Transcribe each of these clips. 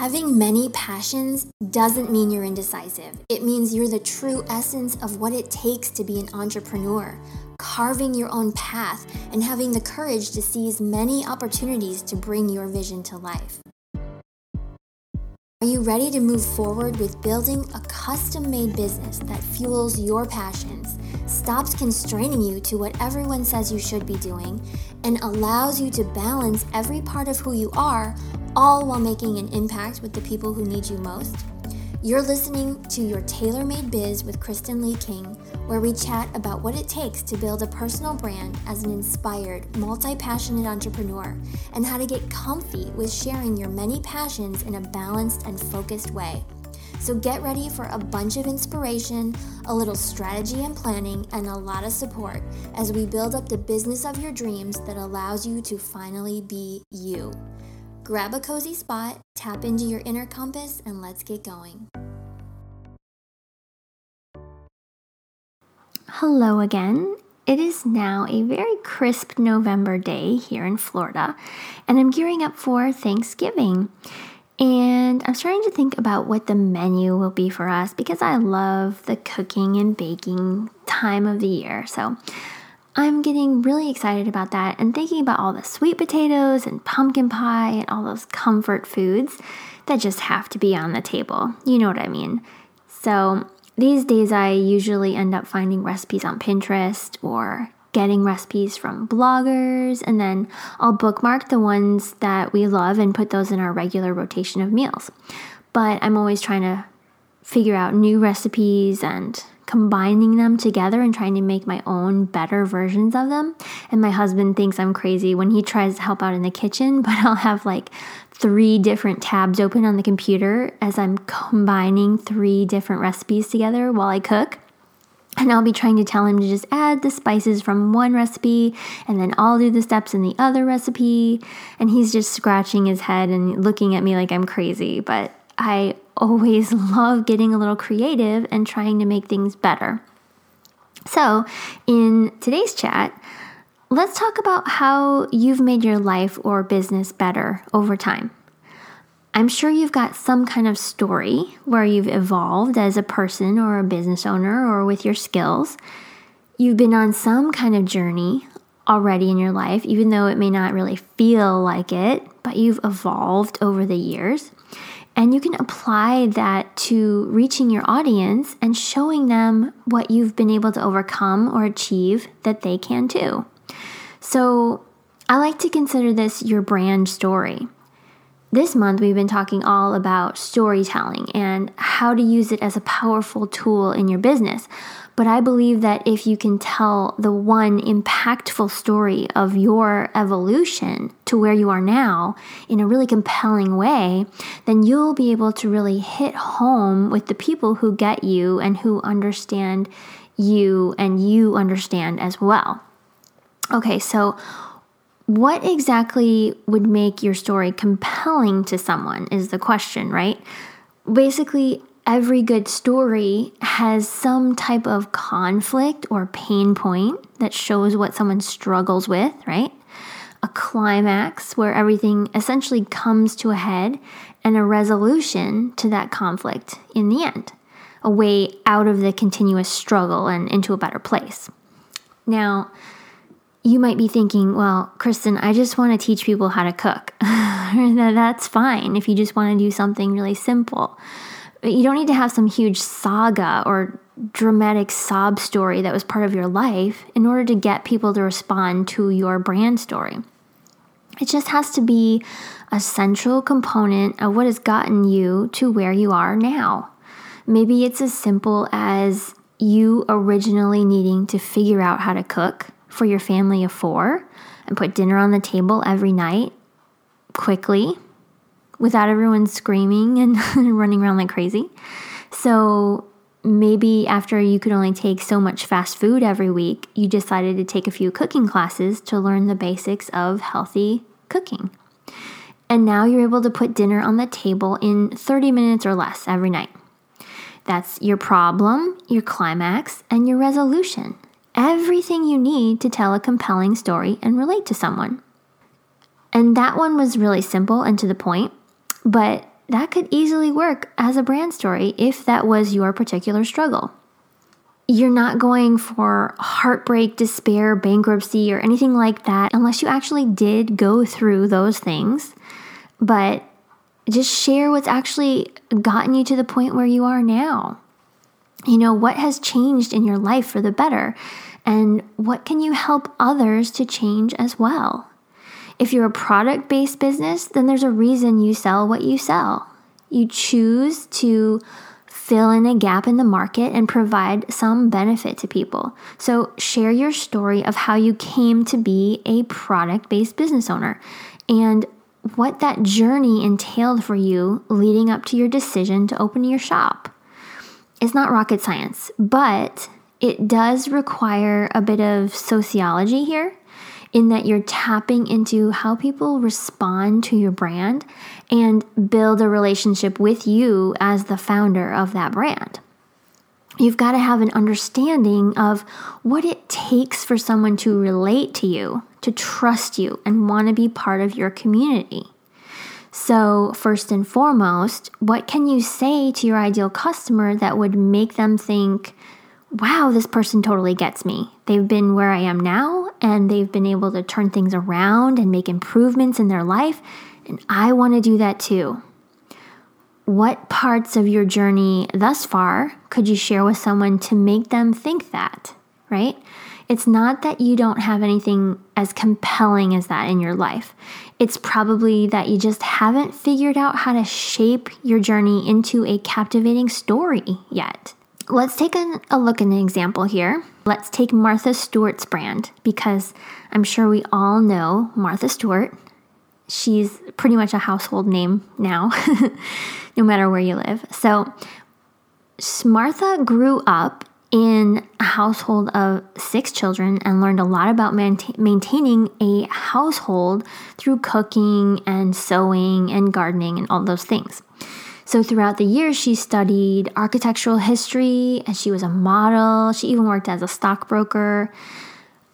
Having many passions doesn't mean you're indecisive. It means you're the true essence of what it takes to be an entrepreneur, carving your own path and having the courage to seize many opportunities to bring your vision to life. Are you ready to move forward with building a custom made business that fuels your passions, stops constraining you to what everyone says you should be doing, and allows you to balance every part of who you are all while making an impact with the people who need you most? You're listening to Your Tailor Made Biz with Kristen Lee King, where we chat about what it takes to build a personal brand as an inspired, multi passionate entrepreneur and how to get comfy with sharing your many passions in a balanced and focused way. So get ready for a bunch of inspiration, a little strategy and planning, and a lot of support as we build up the business of your dreams that allows you to finally be you. Grab a cozy spot, tap into your inner compass, and let's get going. Hello again. It is now a very crisp November day here in Florida, and I'm gearing up for Thanksgiving. And I'm starting to think about what the menu will be for us because I love the cooking and baking time of the year. So I'm getting really excited about that and thinking about all the sweet potatoes and pumpkin pie and all those comfort foods that just have to be on the table. You know what I mean? So these days, I usually end up finding recipes on Pinterest or getting recipes from bloggers, and then I'll bookmark the ones that we love and put those in our regular rotation of meals. But I'm always trying to figure out new recipes and combining them together and trying to make my own better versions of them. And my husband thinks I'm crazy when he tries to help out in the kitchen, but I'll have like three different tabs open on the computer as I'm combining three different recipes together while I cook. And I'll be trying to tell him to just add the spices from one recipe and then I'll do the steps in the other recipe. And he's just scratching his head and looking at me like I'm crazy. But I always love getting a little creative and trying to make things better. So, in today's chat, let's talk about how you've made your life or business better over time. I'm sure you've got some kind of story where you've evolved as a person or a business owner or with your skills. You've been on some kind of journey already in your life, even though it may not really feel like it, but you've evolved over the years. And you can apply that to reaching your audience and showing them what you've been able to overcome or achieve that they can too. So I like to consider this your brand story. This month, we've been talking all about storytelling and how to use it as a powerful tool in your business. But I believe that if you can tell the one impactful story of your evolution to where you are now in a really compelling way, then you'll be able to really hit home with the people who get you and who understand you and you understand as well. Okay, so what exactly would make your story compelling to someone is the question, right? Basically, every good story has some type of conflict or pain point that shows what someone struggles with, right? A climax where everything essentially comes to a head and a resolution to that conflict in the end, a way out of the continuous struggle and into a better place. Now, you might be thinking, well, Kristen, I just want to teach people how to cook. That's fine if you just want to do something really simple. You don't need to have some huge saga or dramatic sob story that was part of your life in order to get people to respond to your brand story. It just has to be a central component of what has gotten you to where you are now. Maybe it's as simple as you originally needing to figure out how to cook for your family of four and put dinner on the table every night quickly without everyone screaming and running around like crazy. So maybe after you could only take so much fast food every week, you decided to take a few cooking classes to learn the basics of healthy cooking. And now you're able to put dinner on the table in 30 minutes or less every night. That's your problem, your climax, and your resolution. Everything you need to tell a compelling story and relate to someone. And that one was really simple and to the point. But that could easily work as a brand story if that was your particular struggle. You're not going for heartbreak, despair, bankruptcy, or anything like that unless you actually did go through those things. But just share what's actually gotten you to the point where you are now. You know, what has changed in your life for the better? And what can you help others to change as well? If you're a product based business, then there's a reason you sell what you sell. You choose to fill in a gap in the market and provide some benefit to people. So, share your story of how you came to be a product based business owner and what that journey entailed for you leading up to your decision to open your shop. It's not rocket science, but it does require a bit of sociology here in that you're tapping into how people respond to your brand and build a relationship with you as the founder of that brand. You've got to have an understanding of what it takes for someone to relate to you, to trust you, and want to be part of your community. So, first and foremost, what can you say to your ideal customer that would make them think, wow, this person totally gets me. They've been where I am now and they've been able to turn things around and make improvements in their life. And I want to do that too. What parts of your journey thus far could you share with someone to make them think that, right? It's not that you don't have anything as compelling as that in your life. It's probably that you just haven't figured out how to shape your journey into a captivating story yet. Let's take a, a look at an example here. Let's take Martha Stewart's brand because I'm sure we all know Martha Stewart. She's pretty much a household name now, no matter where you live. So, Martha grew up in a household of six children and learned a lot about maintaining a household through cooking and sewing and gardening and all those things. So throughout the years, she studied architectural history and she was a model. She even worked as a stockbroker.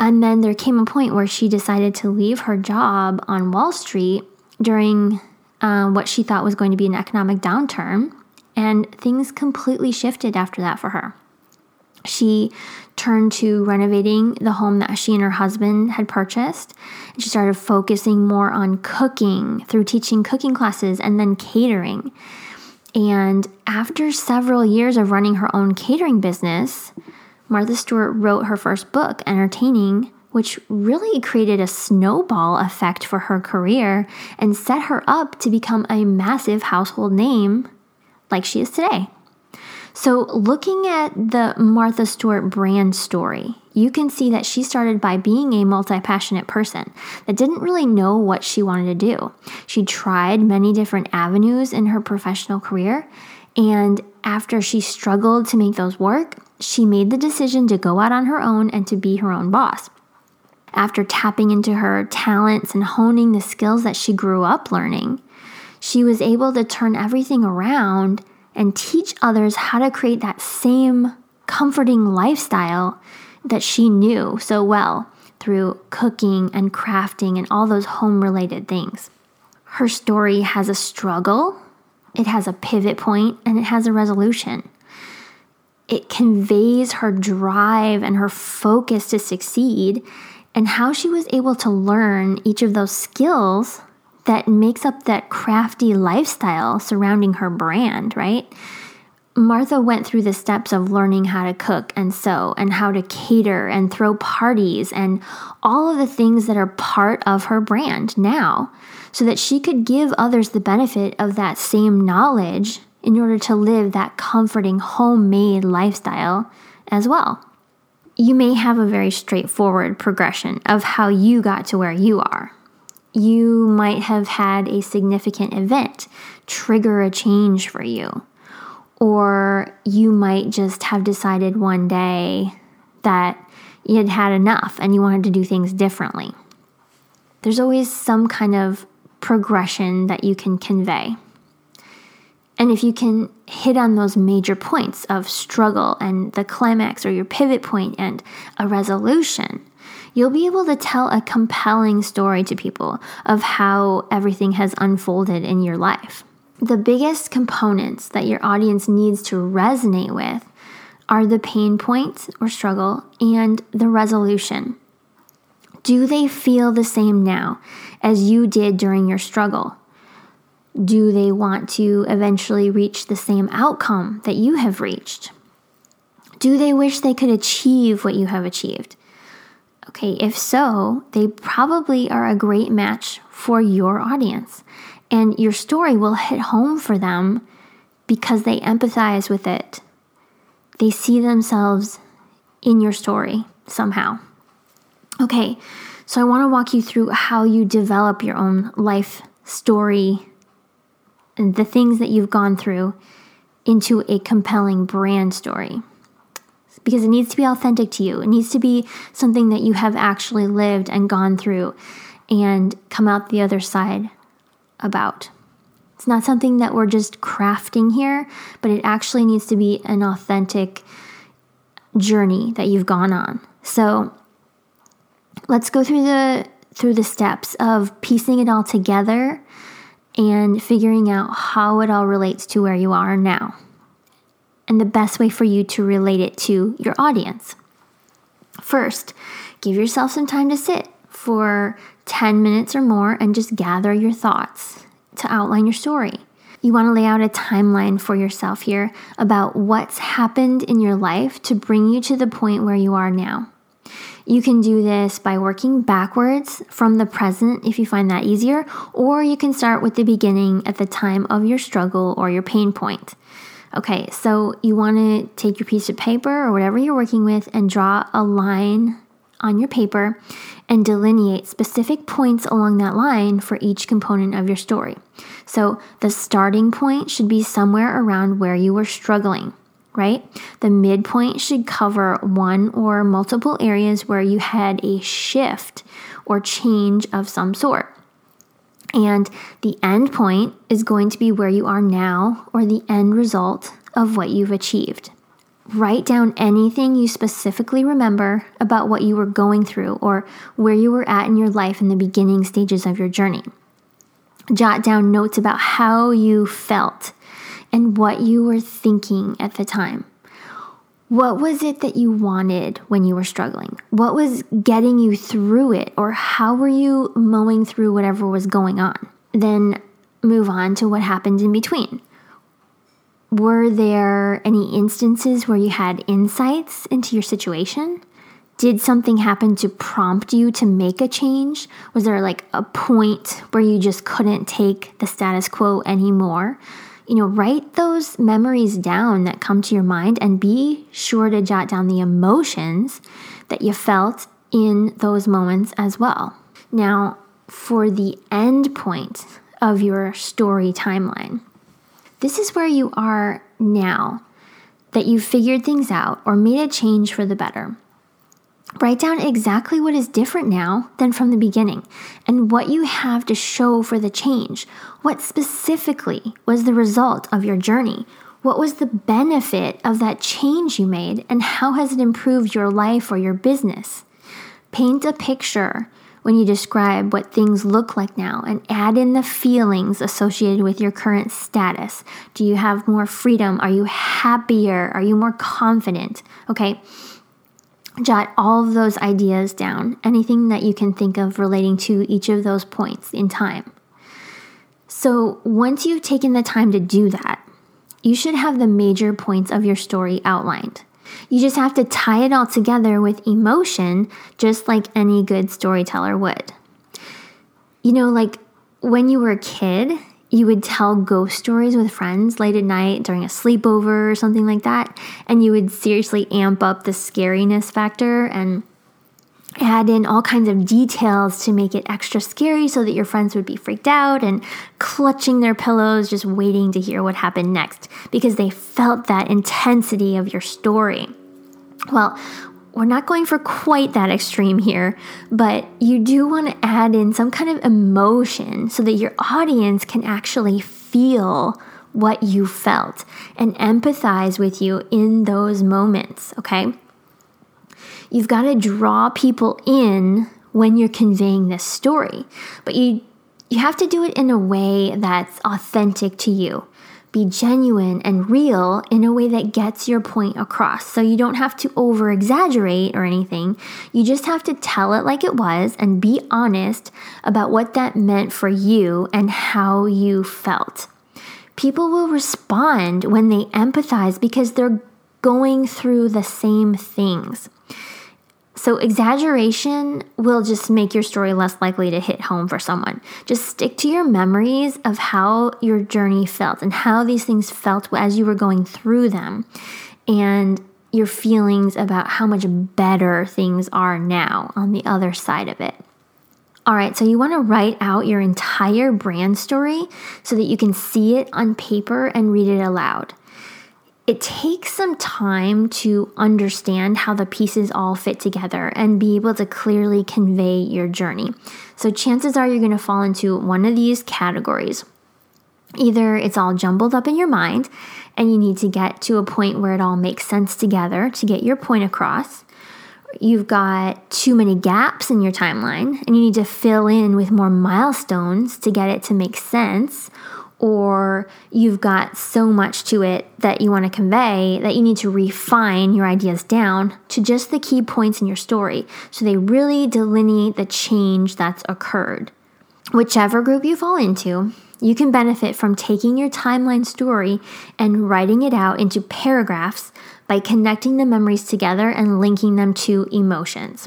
And then there came a point where she decided to leave her job on Wall Street during uh, what she thought was going to be an economic downturn. And things completely shifted after that for her. She turned to renovating the home that she and her husband had purchased. And she started focusing more on cooking through teaching cooking classes and then catering. And after several years of running her own catering business, Martha Stewart wrote her first book, Entertaining, which really created a snowball effect for her career and set her up to become a massive household name like she is today. So, looking at the Martha Stewart brand story, you can see that she started by being a multi passionate person that didn't really know what she wanted to do. She tried many different avenues in her professional career, and after she struggled to make those work, she made the decision to go out on her own and to be her own boss. After tapping into her talents and honing the skills that she grew up learning, she was able to turn everything around and teach others how to create that same comforting lifestyle that she knew so well through cooking and crafting and all those home related things. Her story has a struggle, it has a pivot point, and it has a resolution. It conveys her drive and her focus to succeed and how she was able to learn each of those skills that makes up that crafty lifestyle surrounding her brand, right? Martha went through the steps of learning how to cook and sew and how to cater and throw parties and all of the things that are part of her brand now so that she could give others the benefit of that same knowledge in order to live that comforting homemade lifestyle as well. You may have a very straightforward progression of how you got to where you are you might have had a significant event trigger a change for you. Or you might just have decided one day that you had had enough and you wanted to do things differently. There's always some kind of progression that you can convey. And if you can hit on those major points of struggle and the climax or your pivot point and a resolution, you'll be able to tell a compelling story to people of how everything has unfolded in your life. the biggest components that your audience needs to resonate with are the pain points or struggle and the resolution. Do they feel the same now as you did during your struggle? Do they want to eventually reach the same outcome that you have reached? Do they wish they could achieve what you have achieved? Okay, if so, they probably are a great match for your audience. And your story will hit home for them because they empathize with it. They see themselves in your story somehow. Okay, so I want to walk you through how you develop your own life story and the things that you've gone through into a compelling brand story. Because it needs to be authentic to you. It needs to be something that you have actually lived and gone through and come out the other side about. It's not something that we're just crafting here, but it actually needs to be an authentic journey that you've gone on. So, let's go through the through the steps of piecing it all together and figuring out how it all relates to where you are now and the best way for you to relate it to your audience. First, give yourself some time to sit for 10 minutes or more and just gather your thoughts to outline your story. You want to lay out a timeline for yourself here about what's happened in your life to bring you to the point where you are now. You can do this by working backwards from the present if you find that easier, or you can start with the beginning at the time of your struggle or your pain point. Okay, so you want to take your piece of paper or whatever you're working with and draw a line on your paper and delineate specific points along that line for each component of your story. So the starting point should be somewhere around where you were struggling right? The midpoint should cover one or multiple areas where you had a shift or change of some sort. And the end point is going to be where you are now or the end result of what you've achieved. Write down anything you specifically remember about what you were going through or where you were at in your life in the beginning stages of your journey. Jot down notes about how you felt and what you were thinking at the time. What was it that you wanted when you were struggling? What was getting you through it? Or how were you mowing through whatever was going on? Then move on to what happened in between. Were there any instances where you had insights into your situation? Did something happen to prompt you to make a change? Was there like a point where you just couldn't take the status quo anymore? You know, write those memories down that come to your mind and be sure to jot down the emotions that you felt in those moments as well. Now, for the end point of your story timeline, this is where you are now that you've figured things out or made a change for the better. Write down exactly what is different now than from the beginning and what you have to show for the change. What specifically was the result of your journey? What was the benefit of that change you made and how has it improved your life or your business? Paint a picture when you describe what things look like now and add in the feelings associated with your current status. Do you have more freedom? Are you happier? Are you more confident? Okay jot all of those ideas down, anything that you can think of relating to each of those points in time. So, once you've taken the time to do that, you should have the major points of your story outlined. You just have to tie it all together with emotion, just like any good storyteller would. You know, like when you were a kid, you would tell ghost stories with friends late at night during a sleepover or something like that, and you would seriously amp up the scariness factor and add in all kinds of details to make it extra scary so that your friends would be freaked out and clutching their pillows, just waiting to hear what happened next because they felt that intensity of your story. Well, we're not going for quite that extreme here, but you do want to add in some kind of emotion so that your audience can actually feel what you felt and empathize with you in those moments, okay? You've got to draw people in when you're conveying this story, but you You have to do it in a way that's authentic to you. Be genuine and real in a way that gets your point across. So you don't have to over exaggerate or anything. You just have to tell it like it was and be honest about what that meant for you and how you felt. People will respond when they empathize because they're going through the same things. So, exaggeration will just make your story less likely to hit home for someone. Just stick to your memories of how your journey felt and how these things felt as you were going through them, and your feelings about how much better things are now on the other side of it. All right, so you want to write out your entire brand story so that you can see it on paper and read it aloud it takes some time to understand how the pieces all fit together and be able to clearly convey your journey. So, chances are you're going to fall into one of these categories. Either it's all jumbled up in your mind and you need to get to a point where it all makes sense together to get your point across. You've got too many gaps in your timeline and you need to fill in with more milestones to get it to make sense or you've got so much to it that you want to convey that you need to refine your ideas down to just the key points in your story so they really delineate the change that's occurred. Whichever group you fall into, you can benefit from taking your timeline story and writing it out into paragraphs by connecting the memories together and linking them to emotions.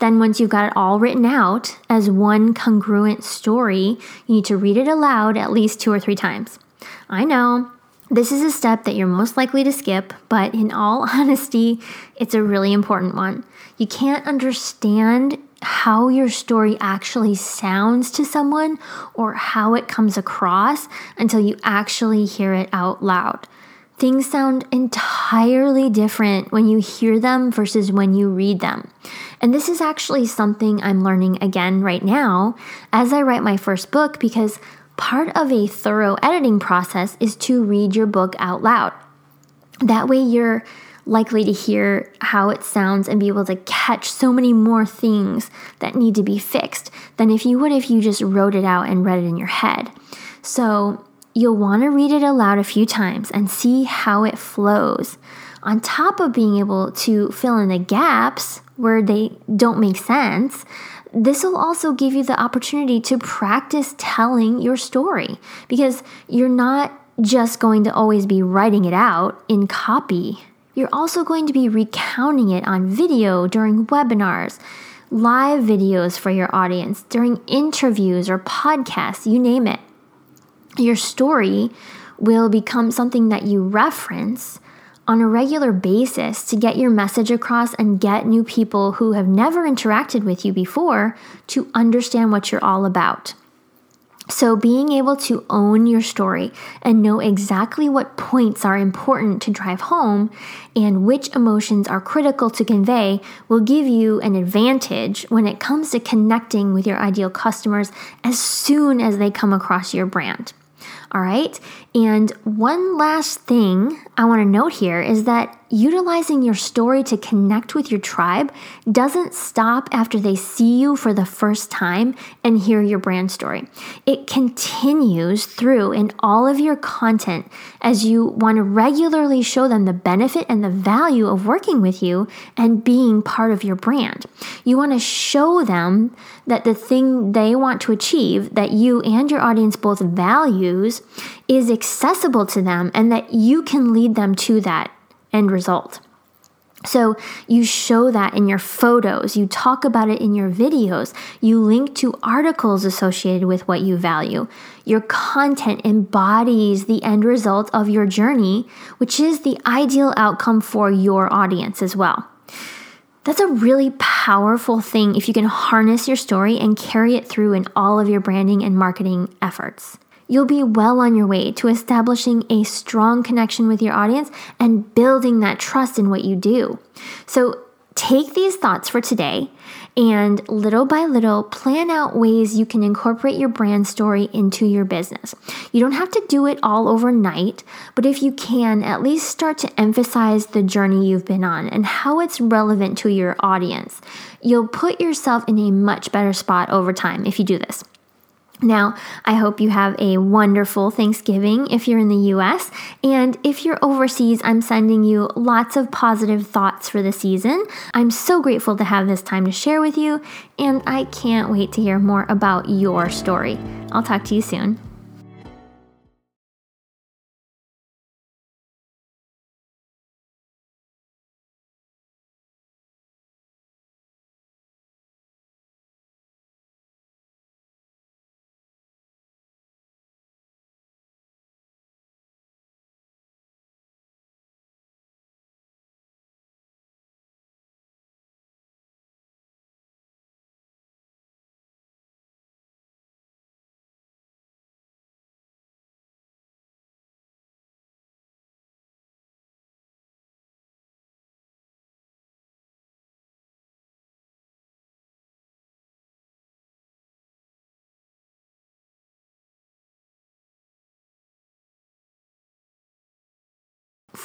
Then, once you've got it all written out as one congruent story, you need to read it aloud at least two or three times. I know this is a step that you're most likely to skip, but in all honesty, it's a really important one. You can't understand how your story actually sounds to someone or how it comes across until you actually hear it out loud. Things sound entirely different when you hear them versus when you read them. And this is actually something I'm learning again right now as I write my first book because part of a thorough editing process is to read your book out loud. That way, you're likely to hear how it sounds and be able to catch so many more things that need to be fixed than if you would if you just wrote it out and read it in your head. So, You'll want to read it aloud a few times and see how it flows. On top of being able to fill in the gaps where they don't make sense, this will also give you the opportunity to practice telling your story because you're not just going to always be writing it out in copy. You're also going to be recounting it on video during webinars, live videos for your audience, during interviews or podcasts, you name it your story will become something that you reference on a regular basis to get your message across and get new people who have never interacted with you before to understand what you're all about. So, being able to own your story and know exactly what points are important to drive home and which emotions are critical to convey will give you an advantage when it comes to connecting with your ideal customers as soon as they come across your brand. All right. And one last thing I want to note here is that utilizing your story to connect with your tribe doesn't stop after they see you for the first time and hear your brand story. It continues through in all of your content as you want to regularly show them the benefit and the value of working with you and being part of your brand. You want to show them that the thing they want to achieve that you and your audience both values is accessible to them and that you can lead them to that end result. So you show that in your photos, you talk about it in your videos, you link to articles associated with what you value. Your content embodies the end result of your journey, which is the ideal outcome for your audience as well. That's a really powerful thing if you can harness your story and carry it through in all of your branding and marketing efforts you'll be well on your way to establishing a strong connection with your audience and building that trust in what you do. So, take these thoughts for today and little by little plan out ways you can incorporate your brand story into your business. You don't have to do it all overnight, but if you can, at least start to emphasize the journey you've been on and how it's relevant to your audience. You'll put yourself in a much better spot over time if you do this. Now, I hope you have a wonderful Thanksgiving if you're in the US. And if you're overseas, I'm sending you lots of positive thoughts for the season. I'm so grateful to have this time to share with you, and I can't wait to hear more about your story. I'll talk to you soon.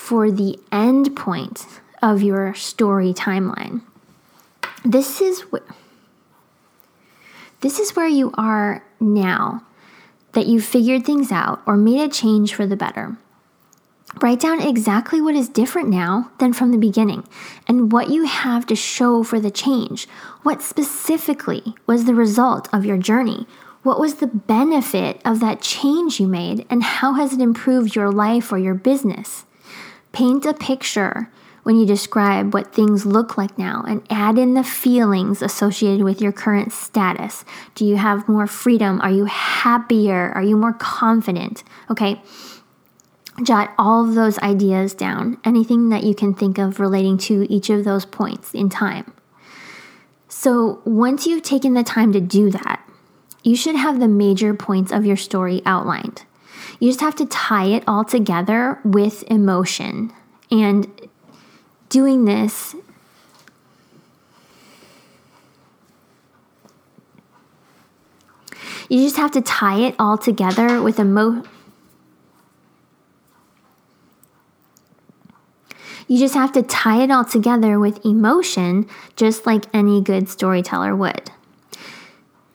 For the end point of your story timeline. This is wh- this is where you are now that you've figured things out or made a change for the better. Write down exactly what is different now than from the beginning and what you have to show for the change. What specifically was the result of your journey? What was the benefit of that change you made and how has it improved your life or your business? Paint a picture when you describe what things look like now and add in the feelings associated with your current status. Do you have more freedom? Are you happier? Are you more confident? Okay. Jot all of those ideas down, anything that you can think of relating to each of those points in time. So, once you've taken the time to do that, you should have the major points of your story outlined. You just have to tie it all together with emotion. And doing this You just have to tie it all together with emo You just have to tie it all together with emotion, just like any good storyteller would.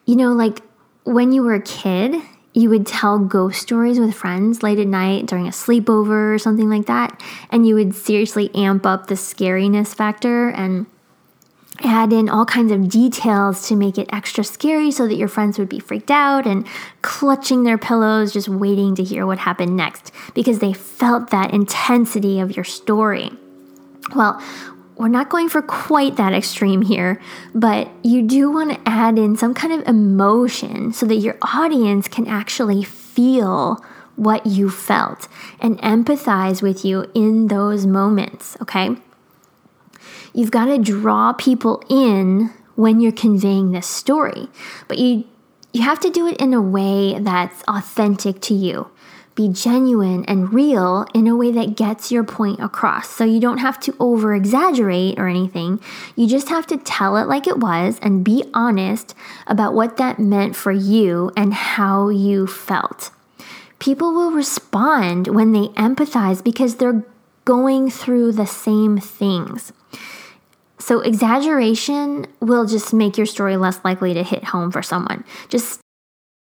You know, like when you were a kid, you would tell ghost stories with friends late at night during a sleepover or something like that, and you would seriously amp up the scariness factor and add in all kinds of details to make it extra scary so that your friends would be freaked out and clutching their pillows, just waiting to hear what happened next because they felt that intensity of your story. Well, we're not going for quite that extreme here, but you do want to add in some kind of emotion so that your audience can actually feel what you felt and empathize with you in those moments, okay? You've got to draw people in when you're conveying this story, but you you have to do it in a way that's authentic to you be genuine and real in a way that gets your point across. So you don't have to over exaggerate or anything. You just have to tell it like it was and be honest about what that meant for you and how you felt. People will respond when they empathize because they're going through the same things. So, exaggeration will just make your story less likely to hit home for someone. Just